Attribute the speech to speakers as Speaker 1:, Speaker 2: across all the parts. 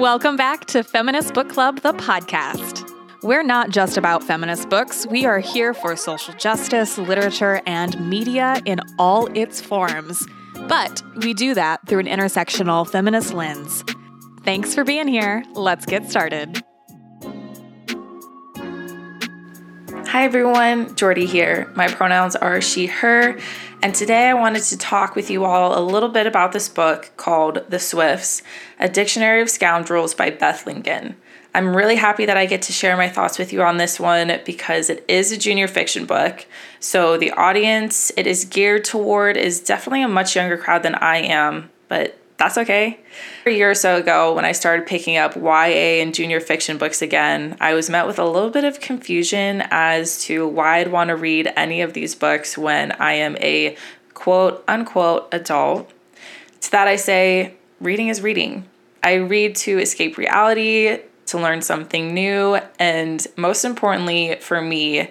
Speaker 1: Welcome back to Feminist Book Club, the podcast. We're not just about feminist books, we are here for social justice, literature, and media in all its forms. But we do that through an intersectional feminist lens. Thanks for being here. Let's get started.
Speaker 2: Hi everyone, Jordy here. My pronouns are she, her, and today I wanted to talk with you all a little bit about this book called The Swifts A Dictionary of Scoundrels by Beth Lincoln. I'm really happy that I get to share my thoughts with you on this one because it is a junior fiction book. So the audience it is geared toward is definitely a much younger crowd than I am, but that's okay. A year or so ago, when I started picking up YA and junior fiction books again, I was met with a little bit of confusion as to why I'd want to read any of these books when I am a quote unquote adult. To that, I say, reading is reading. I read to escape reality, to learn something new, and most importantly for me,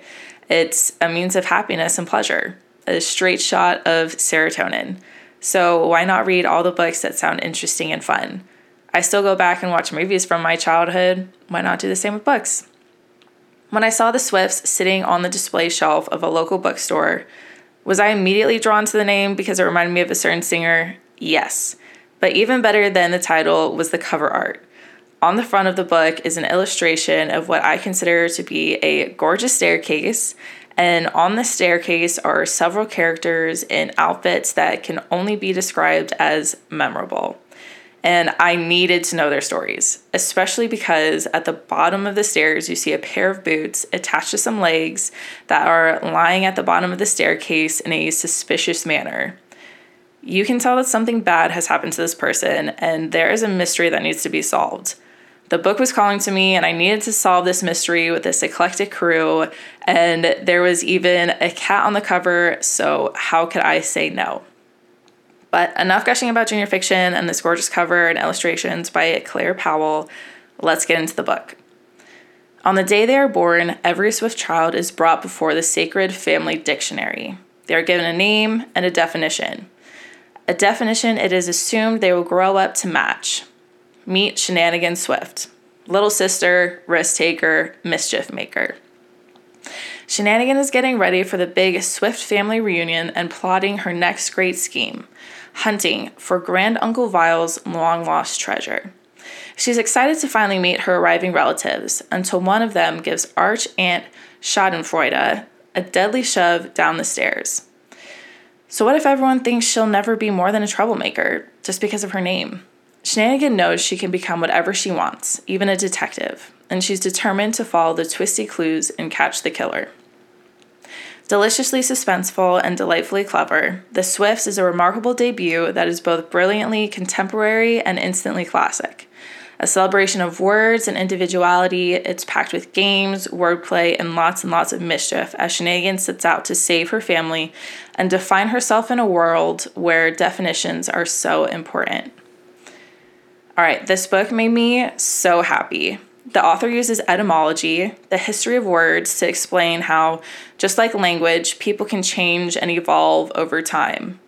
Speaker 2: it's a means of happiness and pleasure, a straight shot of serotonin. So why not read all the books that sound interesting and fun? I still go back and watch movies from my childhood. Why not do the same with books? When I saw the Swifts sitting on the display shelf of a local bookstore, was I immediately drawn to the name because it reminded me of a certain singer? Yes. But even better than the title was the cover art. On the front of the book is an illustration of what I consider to be a gorgeous staircase and on the staircase are several characters in outfits that can only be described as memorable. And I needed to know their stories, especially because at the bottom of the stairs, you see a pair of boots attached to some legs that are lying at the bottom of the staircase in a suspicious manner. You can tell that something bad has happened to this person, and there is a mystery that needs to be solved the book was calling to me and I needed to solve this mystery with this eclectic crew. And there was even a cat on the cover, so how could I say no? But enough gushing about junior fiction and this gorgeous cover and illustrations by Claire Powell. Let's get into the book. On the day they are born, every Swift child is brought before the sacred family dictionary. They are given a name and a definition. A definition it is assumed they will grow up to match. Meet Shenanigan Swift, little sister, risk taker, mischief maker. Shenanigan is getting ready for the big Swift family reunion and plotting her next great scheme hunting for Grand Uncle Vile's long lost treasure. She's excited to finally meet her arriving relatives until one of them gives Arch Aunt Schadenfreude a deadly shove down the stairs. So, what if everyone thinks she'll never be more than a troublemaker just because of her name? Shenanigan knows she can become whatever she wants, even a detective, and she's determined to follow the twisty clues and catch the killer. Deliciously suspenseful and delightfully clever, The Swifts is a remarkable debut that is both brilliantly contemporary and instantly classic. A celebration of words and individuality, it's packed with games, wordplay, and lots and lots of mischief as Shenanigan sets out to save her family and define herself in a world where definitions are so important. All right, this book made me so happy. The author uses etymology, the history of words, to explain how, just like language, people can change and evolve over time.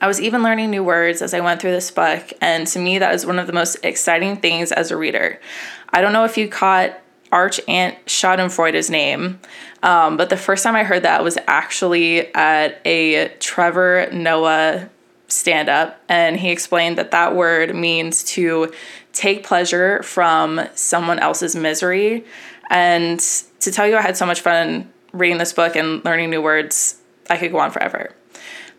Speaker 2: I was even learning new words as I went through this book, and to me, that is one of the most exciting things as a reader. I don't know if you caught Arch Aunt Schadenfreude's name, um, but the first time I heard that was actually at a Trevor Noah stand up and he explained that that word means to take pleasure from someone else's misery. And to tell you i had so much fun reading this book and learning new words i could go on forever.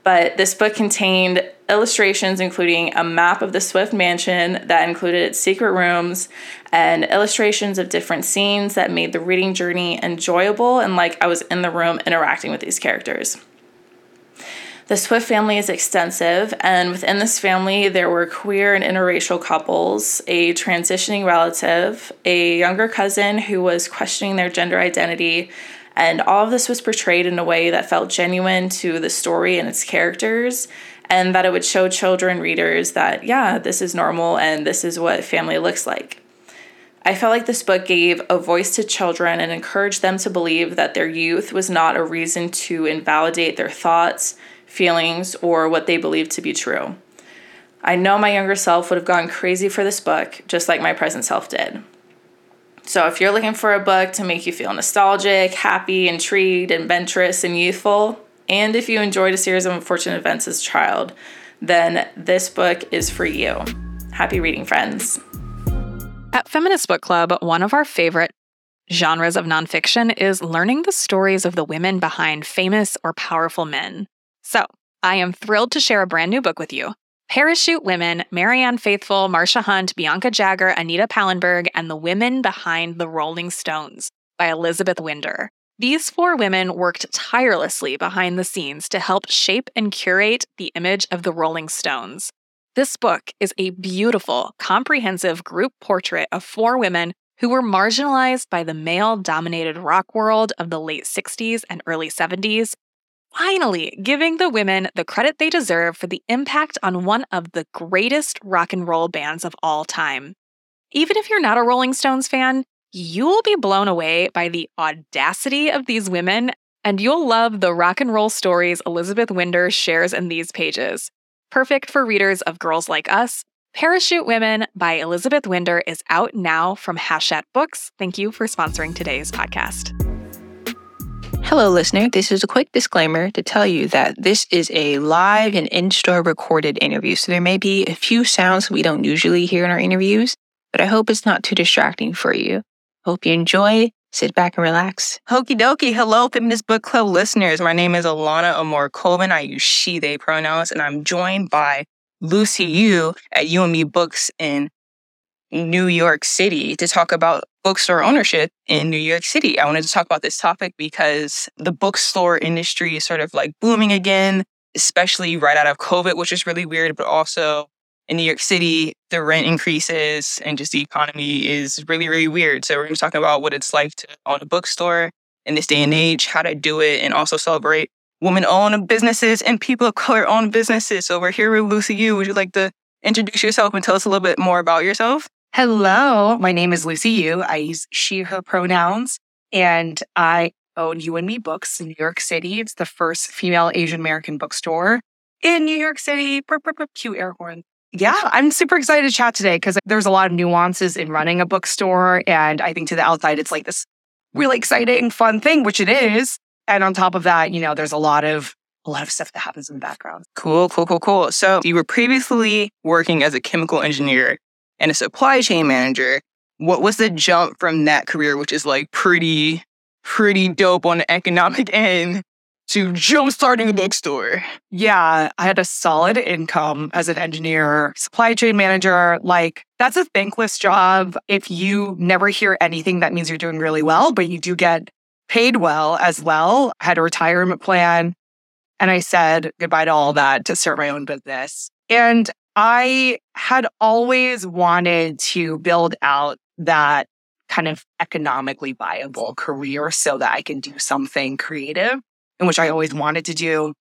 Speaker 2: But this book contained illustrations including a map of the swift mansion that included secret rooms and illustrations of different scenes that made the reading journey enjoyable. And like i was in the room interacting with these characters the Swift family is extensive, and within this family, there were queer and interracial couples, a transitioning relative, a younger cousin who was questioning their gender identity, and all of this was portrayed in a way that felt genuine to the story and its characters, and that it would show children readers that, yeah, this is normal and this is what family looks like. I felt like this book gave a voice to children and encouraged them to believe that their youth was not a reason to invalidate their thoughts feelings, or what they believe to be true. I know my younger self would have gone crazy for this book, just like my present self did. So, if you're looking for a book to make you feel nostalgic, happy, intrigued, adventurous, and youthful, and if you enjoyed a series of unfortunate events as a child, then this book is for you. Happy reading, friends.
Speaker 1: At Feminist Book Club, one of our favorite genres of nonfiction is learning the stories of the women behind famous or powerful men. So, I am thrilled to share a brand new book with you. Parachute Women, Marianne Faithfull, Marsha Hunt, Bianca Jagger, Anita Pallenberg, and the Women Behind the Rolling Stones by Elizabeth Winder. These four women worked tirelessly behind the scenes to help shape and curate the image of the Rolling Stones. This book is a beautiful, comprehensive group portrait of four women who were marginalized by the male dominated rock world of the late 60s and early 70s, finally giving the women the credit they deserve for the impact on one of the greatest rock and roll bands of all time. Even if you're not a Rolling Stones fan, you will be blown away by the audacity of these women, and you'll love the rock and roll stories Elizabeth Winder shares in these pages perfect for readers of Girls Like Us. Parachute Women by Elizabeth Winder is out now from Hachette Books. Thank you for sponsoring today's podcast.
Speaker 3: Hello, listener. This is a quick disclaimer to tell you that this is a live and in store recorded interview. So there may be a few sounds we don't usually hear in our interviews, but I hope it's not too distracting for you. Hope you enjoy Sit back and relax.
Speaker 4: Hokey dokie. Hello, Feminist Book Club listeners. My name is Alana Amore Colvin. I use she, they pronouns, and I'm joined by Lucy Yu at Yu and Me Books in New York City to talk about bookstore ownership in New York City. I wanted to talk about this topic because the bookstore industry is sort of like booming again, especially right out of COVID, which is really weird, but also in New York City, the rent increases and just the economy is really, really weird. So we're going to talk about what it's like to own a bookstore in this day and age, how to do it, and also celebrate women-owned businesses and people of color-owned businesses. So we're here with Lucy Yu. Would you like to introduce yourself and tell us a little bit more about yourself?
Speaker 5: Hello, my name is Lucy Yu. I use she, her pronouns, and I own Yu and Me Books in New York City. It's the first female Asian American bookstore in New York City. Cue air horn. Yeah, I'm super excited to chat today because there's a lot of nuances in running a bookstore. And I think to the outside, it's like this really exciting, fun thing, which it is. And on top of that, you know, there's a lot of a lot of stuff that happens in the background.
Speaker 4: Cool, cool, cool, cool. So you were previously working as a chemical engineer and a supply chain manager. What was the jump from that career, which is like pretty, pretty dope on the economic end, to jump starting a bookstore?
Speaker 5: Yeah, I had a solid income as an engineer, supply chain manager. Like, that's a thankless job. If you never hear anything, that means you're doing really well, but you do get paid well as well. I had a retirement plan. And I said goodbye to all that to start my own business. And I had always wanted to build out that kind of economically viable career so that I can do something creative and which I always wanted to do.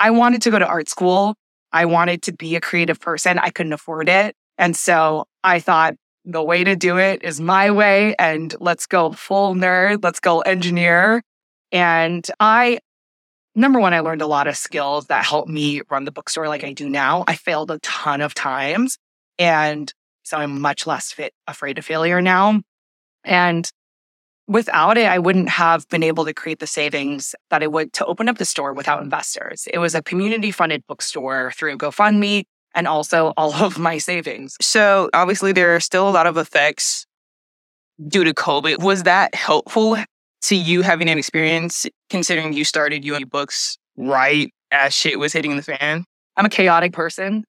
Speaker 5: I wanted to go to art school. I wanted to be a creative person. I couldn't afford it. And so I thought the way to do it is my way. And let's go full nerd. Let's go engineer. And I, number one, I learned a lot of skills that helped me run the bookstore like I do now. I failed a ton of times. And so I'm much less fit, afraid of failure now. And without it, I wouldn't have been able to create the savings that I would to open up the store without investors. It was a community funded bookstore through GoFundMe and also all of my savings.
Speaker 4: So obviously there are still a lot of effects due to COVID. Was that helpful to you having an experience considering you started you books right as shit was hitting the fan?
Speaker 5: I'm a chaotic person.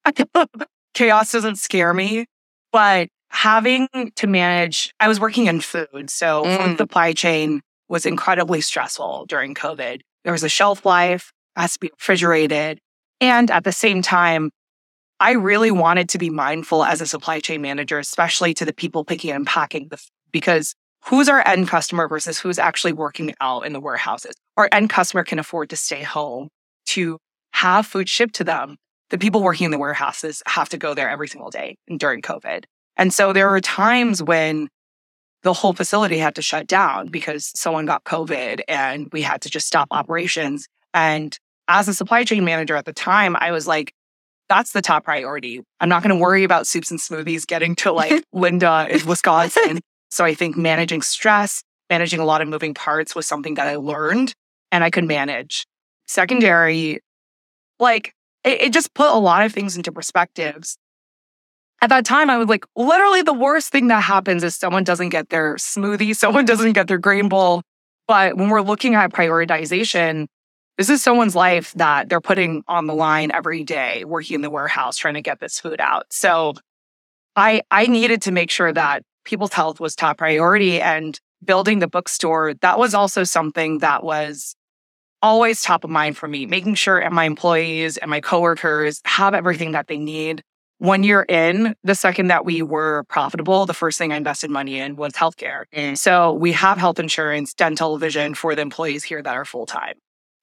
Speaker 5: Chaos doesn't scare me, but having to manage, I was working in food. So mm. supply chain was incredibly stressful during COVID. There was a shelf life, has to be refrigerated. And at the same time, I really wanted to be mindful as a supply chain manager, especially to the people picking and packing the because who's our end customer versus who's actually working out in the warehouses? Our end customer can afford to stay home to have food shipped to them. The people working in the warehouses have to go there every single day during COVID. And so there were times when the whole facility had to shut down because someone got COVID and we had to just stop operations. And as a supply chain manager at the time, I was like, that's the top priority. I'm not going to worry about soups and smoothies getting to like Linda in Wisconsin. So I think managing stress, managing a lot of moving parts was something that I learned and I could manage. Secondary, like it, it just put a lot of things into perspectives. At that time, I was like, literally the worst thing that happens is someone doesn't get their smoothie, someone doesn't get their grain bowl. But when we're looking at prioritization, this is someone's life that they're putting on the line every day, working in the warehouse, trying to get this food out. So I I needed to make sure that people's health was top priority and building the bookstore, that was also something that was always top of mind for me, making sure and my employees and my coworkers have everything that they need. One year in, the second that we were profitable, the first thing I invested money in was healthcare. Mm. So we have health insurance, dental, vision for the employees here that are full time.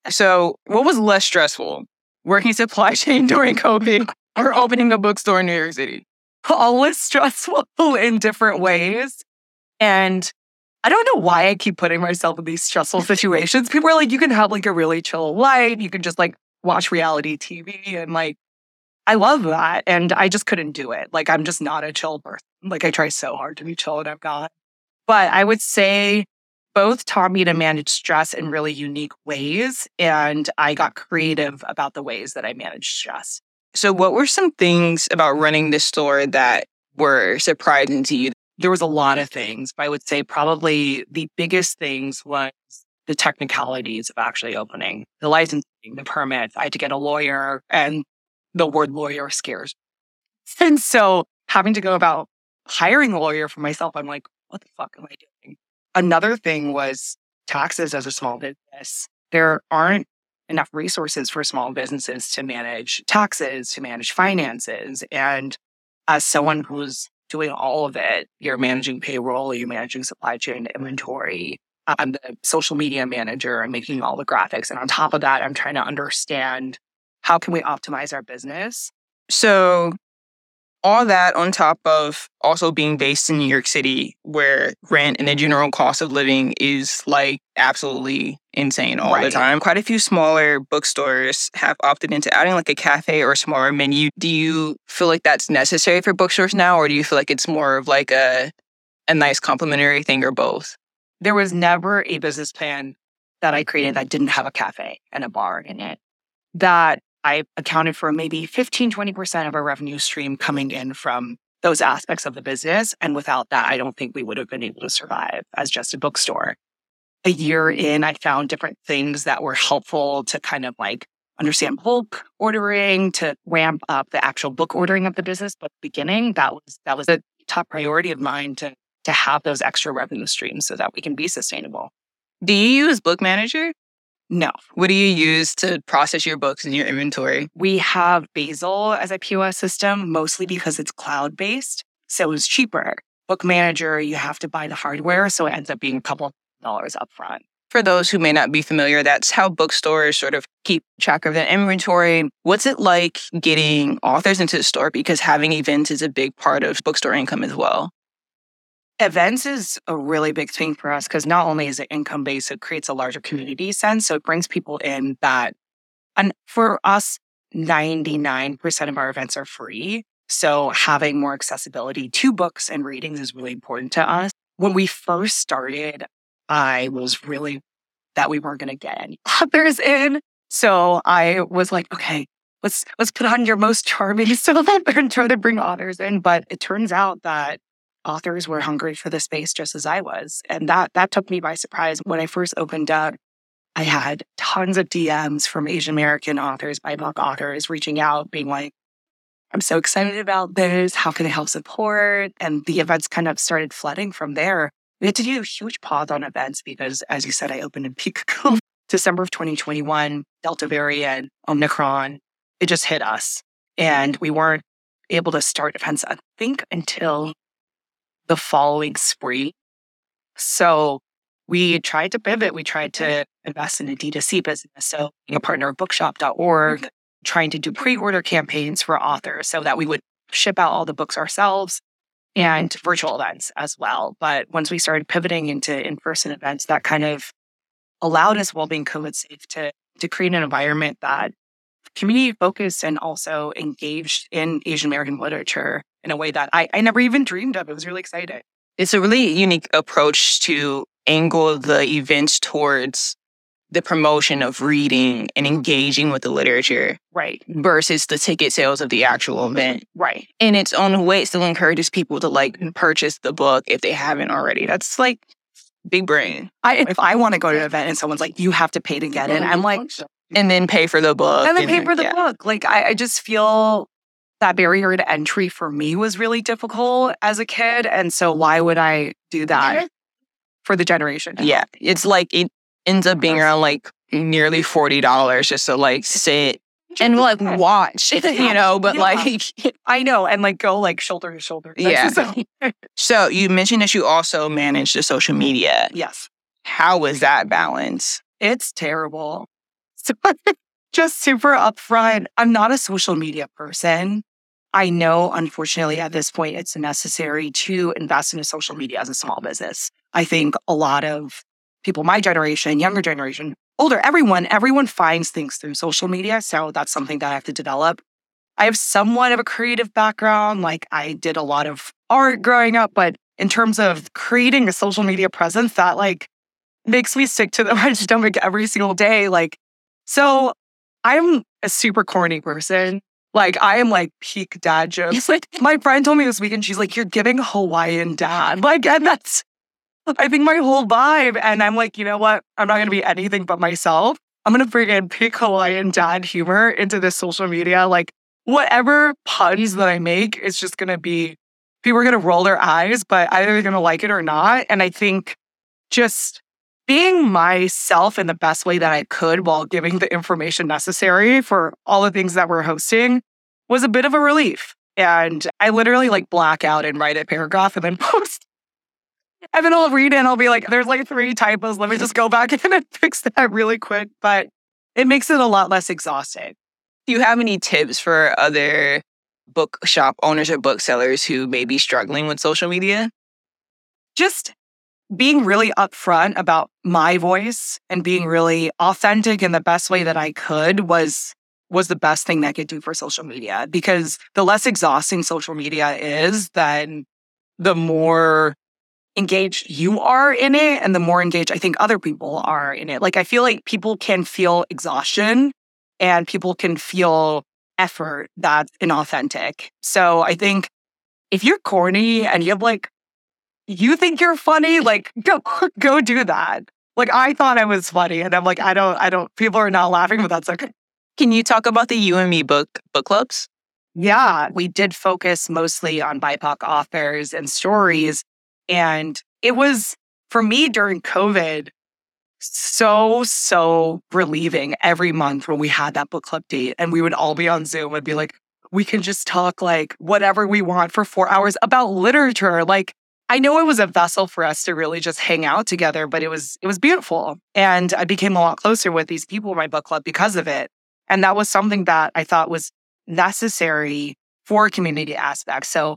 Speaker 4: So, what was less stressful, working supply chain during COVID or opening a bookstore in New York City?
Speaker 5: Always stressful in different ways. And I don't know why I keep putting myself in these stressful situations. People are like, you can have like a really chill life. You can just like watch reality TV and like, I love that. And I just couldn't do it. Like, I'm just not a chill person. Like, I try so hard to be chill and I'm not. But I would say both taught me to manage stress in really unique ways. And I got creative about the ways that I managed stress.
Speaker 4: So, what were some things about running this store that were surprising to you
Speaker 5: there was a lot of things, but I would say probably the biggest things was the technicalities of actually opening the licensing, the permits. I had to get a lawyer, and the word lawyer scares. Me. And so having to go about hiring a lawyer for myself, I'm like, what the fuck am I doing? Another thing was taxes as a small business. There aren't enough resources for small businesses to manage taxes, to manage finances. And as someone who's doing all of it. You're managing payroll, you're managing supply chain inventory. I'm the social media manager. I'm making all the graphics. And on top of that, I'm trying to understand how can we optimize our business.
Speaker 4: So all that on top of also being based in New York City, where rent and the general cost of living is like absolutely insane all right. the time. Quite a few smaller bookstores have opted into adding like a cafe or a smaller menu. Do you feel like that's necessary for bookstores now, or do you feel like it's more of like a a nice complementary thing or both?
Speaker 5: There was never a business plan that I created that didn't have a cafe and a bar in it. That I accounted for maybe 15, 20% of our revenue stream coming in from those aspects of the business. And without that, I don't think we would have been able to survive as just a bookstore. A year in, I found different things that were helpful to kind of like understand bulk ordering, to ramp up the actual book ordering of the business. But beginning, that was that was a top priority of mine to to have those extra revenue streams so that we can be sustainable.
Speaker 4: Do you use Book Manager?
Speaker 5: No.
Speaker 4: What do you use to process your books and your inventory?
Speaker 5: We have Basil as a POS system, mostly because it's cloud based. So it's cheaper. Book Manager, you have to buy the hardware. So it ends up being a couple dollars upfront.
Speaker 4: For those who may not be familiar, that's how bookstores sort of keep track of their inventory. What's it like getting authors into the store? Because having events is a big part of bookstore income as well.
Speaker 5: Events is a really big thing for us because not only is it income based, it creates a larger community sense. So it brings people in that, and for us, 99% of our events are free. So having more accessibility to books and readings is really important to us. When we first started, I was really that we weren't going to get any authors in. So I was like, okay, let's let's put on your most charming stuff and try to bring authors in. But it turns out that authors were hungry for the space just as I was. And that that took me by surprise. When I first opened up, I had tons of DMs from Asian American authors, BIPOC authors reaching out, being like, I'm so excited about this. How can I help support? And the events kind of started flooding from there. We had to do a huge pause on events because, as you said, I opened in peak December of 2021, Delta variant, Omicron, it just hit us. And we weren't able to start events, I think, until the following spring. So we tried to pivot. We tried to invest in a D2C business. So being a partner of bookshop.org, mm-hmm. trying to do pre-order campaigns for authors so that we would ship out all the books ourselves and virtual events as well. But once we started pivoting into in-person events, that kind of allowed us while being COVID safe to to create an environment that community focused and also engaged in Asian American literature in a way that I, I never even dreamed of. It was really exciting.
Speaker 4: It's a really unique approach to angle the events towards the promotion of reading and engaging with the literature
Speaker 5: Right.
Speaker 4: versus the ticket sales of the actual event.
Speaker 5: Right.
Speaker 4: In its own way, it still encourages people to like mm-hmm. purchase the book if they haven't already. That's like big brain.
Speaker 5: I, if I want to go to an event and someone's like, you have to pay to get in, I'm like,
Speaker 4: And then pay for the book.
Speaker 5: and then pay for the
Speaker 4: yeah.
Speaker 5: book. Like, I, I just feel that barrier to entry for me was really difficult as a kid. And so, why would I do that for the generation? now?
Speaker 4: Yeah. It's like it ends up being around like nearly forty dollars just to like sit and like watch, you know, but
Speaker 5: Yeah.
Speaker 4: like
Speaker 5: I know. And like go like shoulder to shoulder. That's
Speaker 4: Yeah.
Speaker 5: just-
Speaker 4: so you mentioned that you also manage the social media.
Speaker 5: yes.
Speaker 4: How was that balance?
Speaker 5: It's terrible. So just super upfront. I'm not a social media person. I know, unfortunately, at this point, it's necessary to invest in a social media as a small business. I think a lot of people, my generation, younger generation, older, everyone, everyone finds things through social media. So that's something that I have to develop. I have somewhat of a creative background. Like I did a lot of art growing up, but in terms of creating a social media presence, that like makes me sick to my stomach every single day. Like, so I'm a super corny person. Like, I am like peak dad jokes. Like, my friend told me this weekend, she's like, you're giving Hawaiian dad. Like, and that's, I think my whole vibe. And I'm like, you know what? I'm not going to be anything but myself. I'm going to bring in peak Hawaiian dad humor into this social media. Like, whatever puns that I make, it's just going to be, people are going to roll their eyes, but either they're to like it or not. And I think just being myself in the best way that I could while giving the information necessary for all the things that we're hosting was a bit of a relief. And I literally like black out and write a paragraph and then post. And then I'll read it and I'll be like, there's like three typos. Let me just go back in and fix that really quick. But it makes it a lot less exhausting.
Speaker 4: Do you have any tips for other bookshop owners or booksellers who may be struggling with social media?
Speaker 5: Just being really upfront about my voice and being really authentic in the best way that I could was was the best thing that I could do for social media because the less exhausting social media is, then the more engaged you are in it and the more engaged I think other people are in it. Like I feel like people can feel exhaustion and people can feel effort that's inauthentic. So I think if you're corny and you have like you think you're funny, like go go do that. Like I thought I was funny, and I'm like, I don't, I don't. People are not laughing, but that's okay.
Speaker 4: Can you talk about the Yu and Me book book clubs?
Speaker 5: Yeah, we did focus mostly on BIPOC authors and stories, and it was for me during COVID so so relieving every month when we had that book club date, and we would all be on Zoom and be like, we can just talk like whatever we want for four hours about literature, like. I know it was a vessel for us to really just hang out together, but it was it was beautiful. And I became a lot closer with these people in my book club because of it. And that was something that I thought was necessary for community aspects. So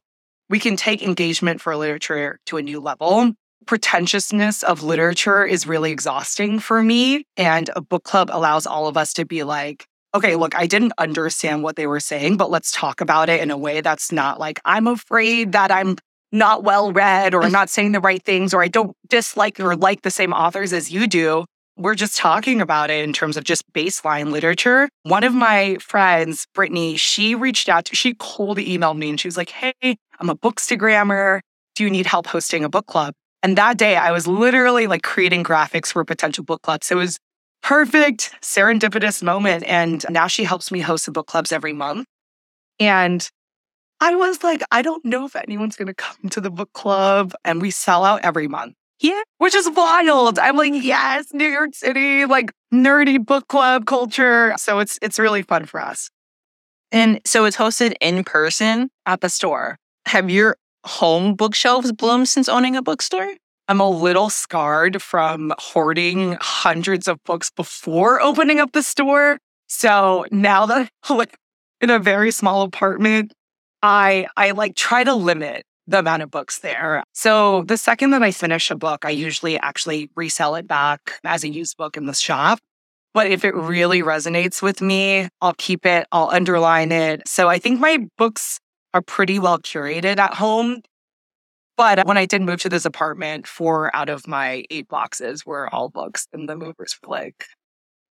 Speaker 5: we can take engagement for literature to a new level. Pretentiousness of literature is really exhausting for me. And a book club allows all of us to be like, okay, look, I didn't understand what they were saying, but let's talk about it in a way that's not like, I'm afraid that I'm not well read or not saying the right things or I don't dislike or like the same authors as you do. We're just talking about it in terms of just baseline literature. One of my friends, Brittany, she reached out to, she cold emailed me and she was like, Hey, I'm a bookstagrammer. Do you need help hosting a book club? And that day I was literally like creating graphics for potential book clubs. It was perfect serendipitous moment. And now she helps me host the book clubs every month. And I was like, I don't know if anyone's going to come to the book club. And we sell out every month. Yeah. Which is wild. I'm like, yes, New York City, like nerdy book club culture. So it's it's really fun for us
Speaker 4: And so it's hosted in person.
Speaker 5: at the store.
Speaker 4: Have your home bookshelves bloomed since owning a bookstore?
Speaker 5: I'm a little scarred from hoarding hundreds of books before opening up the store. So now that I'm like in a very small apartment, I I like try to limit the amount of books there. So the second that I finish a book, I usually actually resell it back as a used book in the shop. But if it really resonates with me, I'll keep it, I'll underline it. So I think my books are pretty well curated at home. But when I did move to this apartment, four out of my eight boxes were all books, and the movers were like,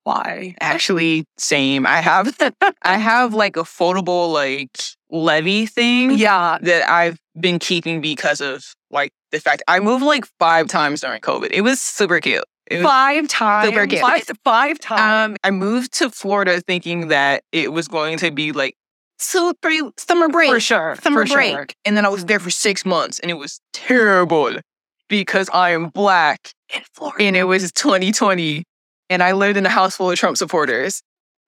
Speaker 5: why?
Speaker 4: Actually, same. I have I have like a foldable like levy thing
Speaker 5: Yeah.
Speaker 4: that I've been keeping because of like the fact I moved like five times during COVID. It was super cute. Was,
Speaker 5: Five times.
Speaker 4: Super cute.
Speaker 5: Five, five times.
Speaker 4: um, I moved to Florida thinking that it was going to be like two, three summer break.
Speaker 5: for sure.
Speaker 4: summer
Speaker 5: for
Speaker 4: break.
Speaker 5: sure.
Speaker 4: And then I was there for six months and it was terrible because I am black
Speaker 5: In Florida.
Speaker 4: and it was 2020 and I lived in a house full of Trump supporters.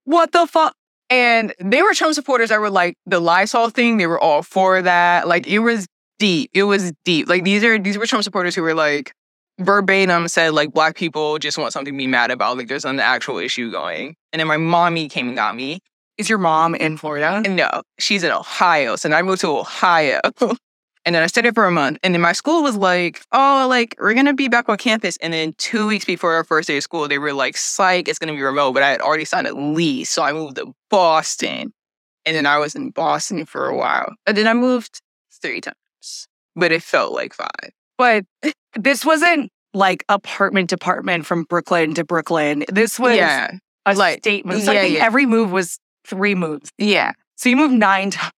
Speaker 5: What the fuck?
Speaker 4: And they were Trump supporters that were like the Lysol thing, they were all for that. Like it was deep. It was deep. Like these are these were Trump supporters who were like verbatim said like black people just want something to be mad about. Like there's an actual issue going. And then my mommy came and got me.
Speaker 5: Is your mom in Florida?
Speaker 4: No, she's in Ohio. So I moved to Ohio. and then I stayed there for a month. And then my school was like, oh, like, we're going to be back on campus. And then two weeks before our first day of school, they were like, psych, it's going to be remote. But I had already signed a lease. So I moved to Boston. And then I was in Boston for a while. And then I moved three times. But it felt like five.
Speaker 5: But this wasn't like apartment to apartment from Brooklyn to Brooklyn. This was
Speaker 4: yeah.
Speaker 5: a
Speaker 4: like-
Speaker 5: statement. So
Speaker 4: yeah,
Speaker 5: I
Speaker 4: yeah.
Speaker 5: every move was three moves.
Speaker 4: Yeah.
Speaker 5: So you moved nine times,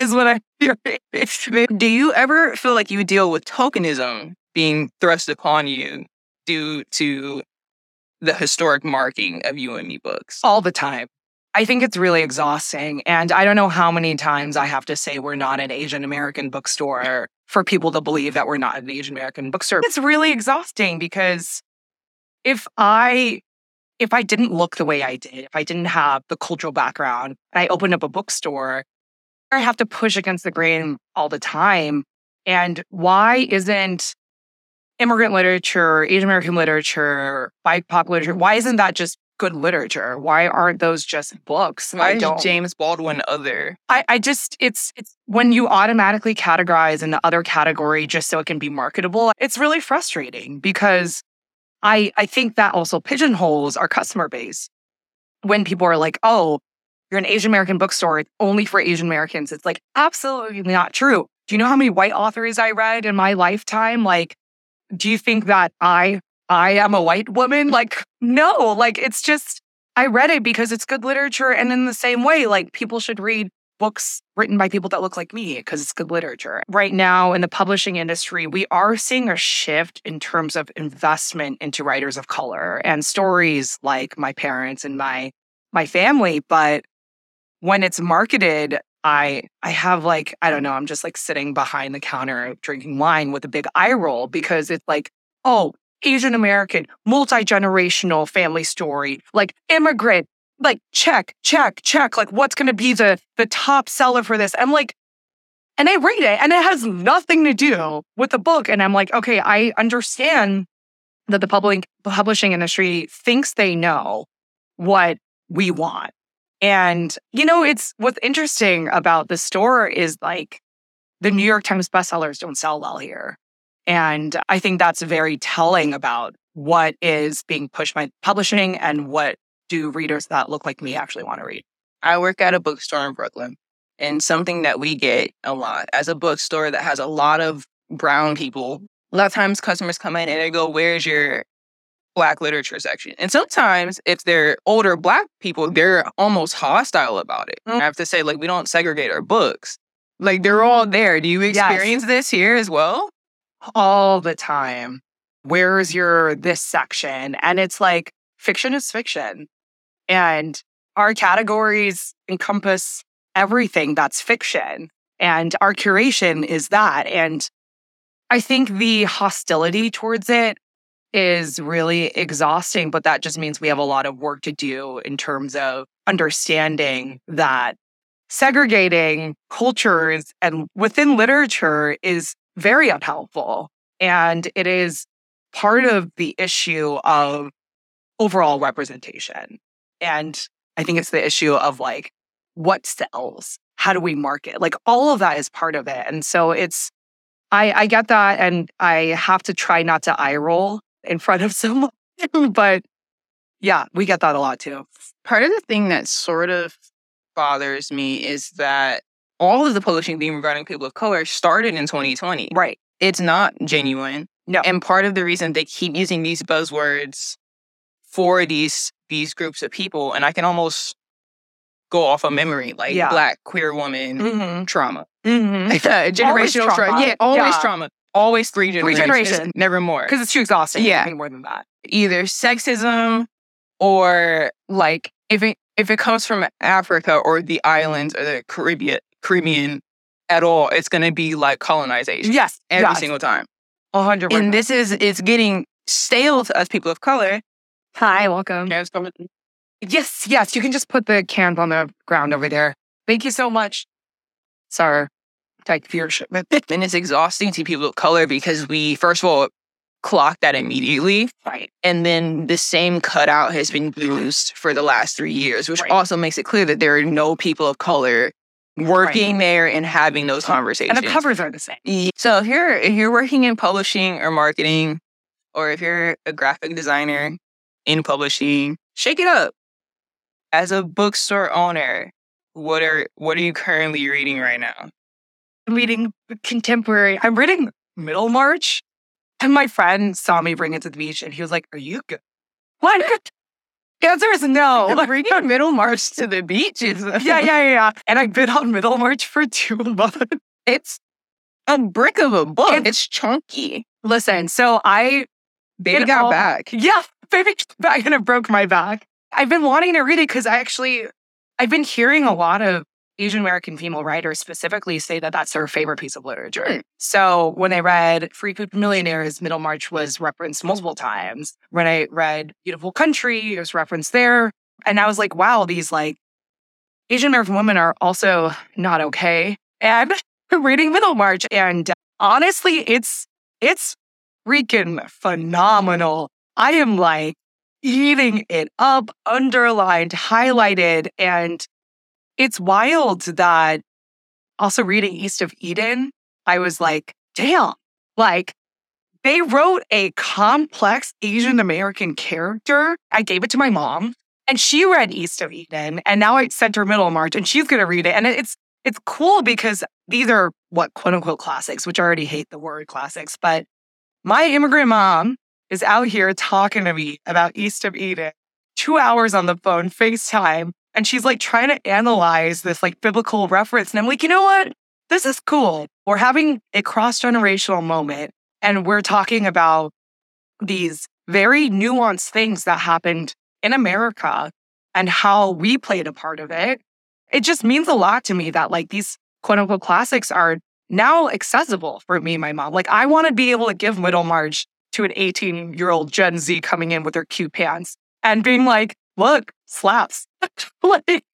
Speaker 5: is what I.
Speaker 4: Do you ever feel like you deal with tokenism being thrust upon you due to the historic marking of Yu and Me Books?
Speaker 5: all the time. I think it's really exhausting. And I don't know how many times I have to say we're not an Asian American bookstore for people to believe that we're not an Asian American bookstore. It's really exhausting because if I if I didn't look the way I did, if I didn't have the cultural background, and I opened up a bookstore, I have to push against the grain all the time. And why isn't immigrant literature, Asian American literature, BIPOC literature, why isn't that just good literature? Why aren't those just books?
Speaker 4: Why is. James Baldwin other?
Speaker 5: I, I just it's it's when you automatically categorize in the other category just so it can be marketable, it's really frustrating because I I think that also pigeonholes our customer base. When people are like, oh, you're an Asian American bookstore, it's only for Asian Americans. It's like absolutely not true. Do you know how many white authors I read in my lifetime? Like, do you think that I I am a white woman? Like, no, like it's just I read it because it's good literature. And in the same way, like people should read books written by people that look like me because it's good literature. Right now in the publishing industry, we are seeing a shift in terms of investment into writers of color and stories like my parents and my my family. But when it's marketed, I I have like, I don't know, I'm just like sitting behind the counter drinking wine with a big eye roll because it's like, oh, Asian American, multi generational family story, like immigrant, like check, check, check. Like, what's going to be the the top seller for this? I'm like, and I read it, and it has nothing to do with the book. And I'm like, okay, I understand that the public publishing industry thinks they know what we want. And you know, it's what's interesting about the store is like the New York Times bestsellers don't sell well here. And I think that's very telling about what is being pushed by publishing and what do readers that look like me actually want to read.
Speaker 4: I work at a bookstore in Brooklyn, and something that we get a lot as a bookstore that has a lot of brown people. A lot of times, customers come in and they go, "Where's your black literature section?" And sometimes, if they're older black people, they're almost hostile about it. Mm. I have to say, like, we don't segregate our books. Like they're all mm. there. Do you
Speaker 5: Yes.
Speaker 4: experience this here as well?
Speaker 5: all the time. Where's your this section? And it's like fiction is fiction. And our categories encompass everything that's fiction. And our curation is that. And I think the hostility towards it is really exhausting, but that just means we have a lot of work to do in terms of understanding that segregating cultures and within literature is very unhelpful. And it is part of the issue of overall representation. And I think it's the issue of like, what sells? How do we market? Like all of that is part of it. And so it's, I, I get that. And I have to try not to eye roll in front of someone. but Yeah, we get that a lot too.
Speaker 4: Part of the thing that sort of bothers me is that all of the publishing theme regarding people of color started in 2020.
Speaker 5: Right.
Speaker 4: It's not genuine.
Speaker 5: No.
Speaker 4: And part of the reason they keep using these buzzwords for these these groups of people, and I can almost go off of memory, like
Speaker 5: Yeah.
Speaker 4: black queer woman
Speaker 5: Mm-hmm.
Speaker 4: trauma.
Speaker 5: Mm-hmm.
Speaker 4: generational trauma.
Speaker 5: trauma.
Speaker 4: Yeah, always
Speaker 5: Yeah.
Speaker 4: trauma. Always three generations.
Speaker 5: generations.
Speaker 4: Never more.
Speaker 5: Because it's too exhausting.
Speaker 4: Yeah.
Speaker 5: Any more than that.
Speaker 4: either sexism or like if it if it comes from Africa or the islands or the Caribbean Caribbean at all, it's gonna be like colonization
Speaker 5: Yes.
Speaker 4: every
Speaker 5: yes.
Speaker 4: single time.
Speaker 5: A hundred
Speaker 4: And.
Speaker 5: And
Speaker 4: this is it's getting stale to us people of color.
Speaker 5: Hi, welcome.
Speaker 4: Yes, come-
Speaker 5: Yes, yes. You can just put the cans on the ground over there. Thank you so much. Sorry. Type viewership.
Speaker 4: And it's exhausting to people of color because we first of all clock that immediately.
Speaker 5: Right.
Speaker 4: And then the same cutout has been used for the last three years, which
Speaker 5: Right.
Speaker 4: also makes it clear that there are no people of color working there and having those conversations.
Speaker 5: And the covers are the same.
Speaker 4: So if you're if you're working in publishing or marketing, or if you're a graphic designer in publishing, shake it up. As a bookstore owner, what are what are you currently reading right now?
Speaker 5: Reading contemporary. I'm reading Middlemarch. And my friend saw me bring it to the beach and he was like, Are you good? What? The answer is no.
Speaker 4: Bringing Middlemarch to the beach is
Speaker 5: yeah, yeah, yeah, yeah. And I've been on Middlemarch for two months.
Speaker 4: It's a brick of a book.
Speaker 5: It's-
Speaker 4: It's, chunky.
Speaker 5: Listen, so I
Speaker 4: Baby got
Speaker 5: all-
Speaker 4: back.
Speaker 5: Yeah, baby back and it broke my back. I've been wanting to read it because I actually I've been hearing a lot of Asian American female writers specifically say that that's their favorite piece of literature.
Speaker 4: Hmm.
Speaker 5: So when I read Free Food Millionaires, Middlemarch was referenced multiple times. When I read Beautiful Country, it was referenced there. And I was like, wow, these like Asian American women are also not okay. And reading Middlemarch. And honestly, it's it's freaking phenomenal. I am like eating it up, underlined, highlighted, and it's wild that also reading East of Eden, I was like, damn, like they wrote a complex Asian American character. I gave it to my mom and she read East of Eden and now I sent her Middlemarch and she's going to read it. And it's, it's cool because these are what quote unquote classics, which I already hate the word classics, but my immigrant mom is out here talking to me about East of Eden, two hours on the phone, FaceTime, and she's like trying to analyze this like biblical reference. And I'm like, you know what? This is cool. We're having a cross generational moment and we're talking about these very nuanced things that happened in America and how we played a part of it. It just means a lot to me that like these quote unquote classics are now accessible for me and my mom. Like I want to be able to give Middlemarch to an 18 year old Gen Z coming in with their cute pants and being like, look, slaps. like,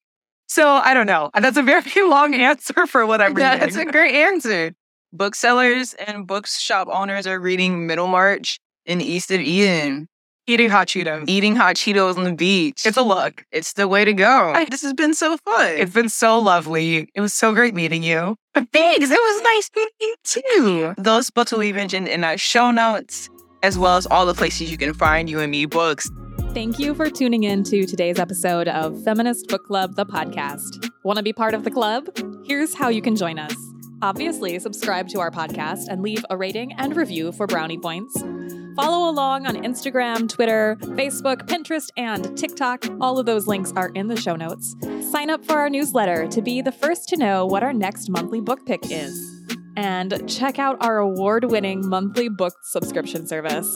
Speaker 5: so I don't know. That's a very long answer for what I'm reading.
Speaker 4: That's a great answer. Booksellers and bookshop owners are reading Middlemarch in East of Eden,
Speaker 5: Eating hot Cheetos.
Speaker 4: eating hot Cheetos on the beach.
Speaker 5: It's a look.
Speaker 4: It's the way to go.
Speaker 5: I-
Speaker 4: this has been so fun.
Speaker 5: It's been so lovely. It was so great meeting you.
Speaker 4: Thanks. It was nice meeting you too. Those books will be mentioned in our show notes, as well as all the places you can find Yu and Me Books.
Speaker 1: Thank you for tuning in to today's episode of Feminist Book Club, the podcast. Want to be part of the club? Here's how you can join us. Obviously, subscribe to our podcast and leave a rating and review for brownie points. Follow along on Instagram, Twitter, Facebook, Pinterest, and TikTok. All of those links are in the show notes. Sign up for our newsletter to be the first to know what our next monthly book pick is. And check out our award winning monthly book subscription service.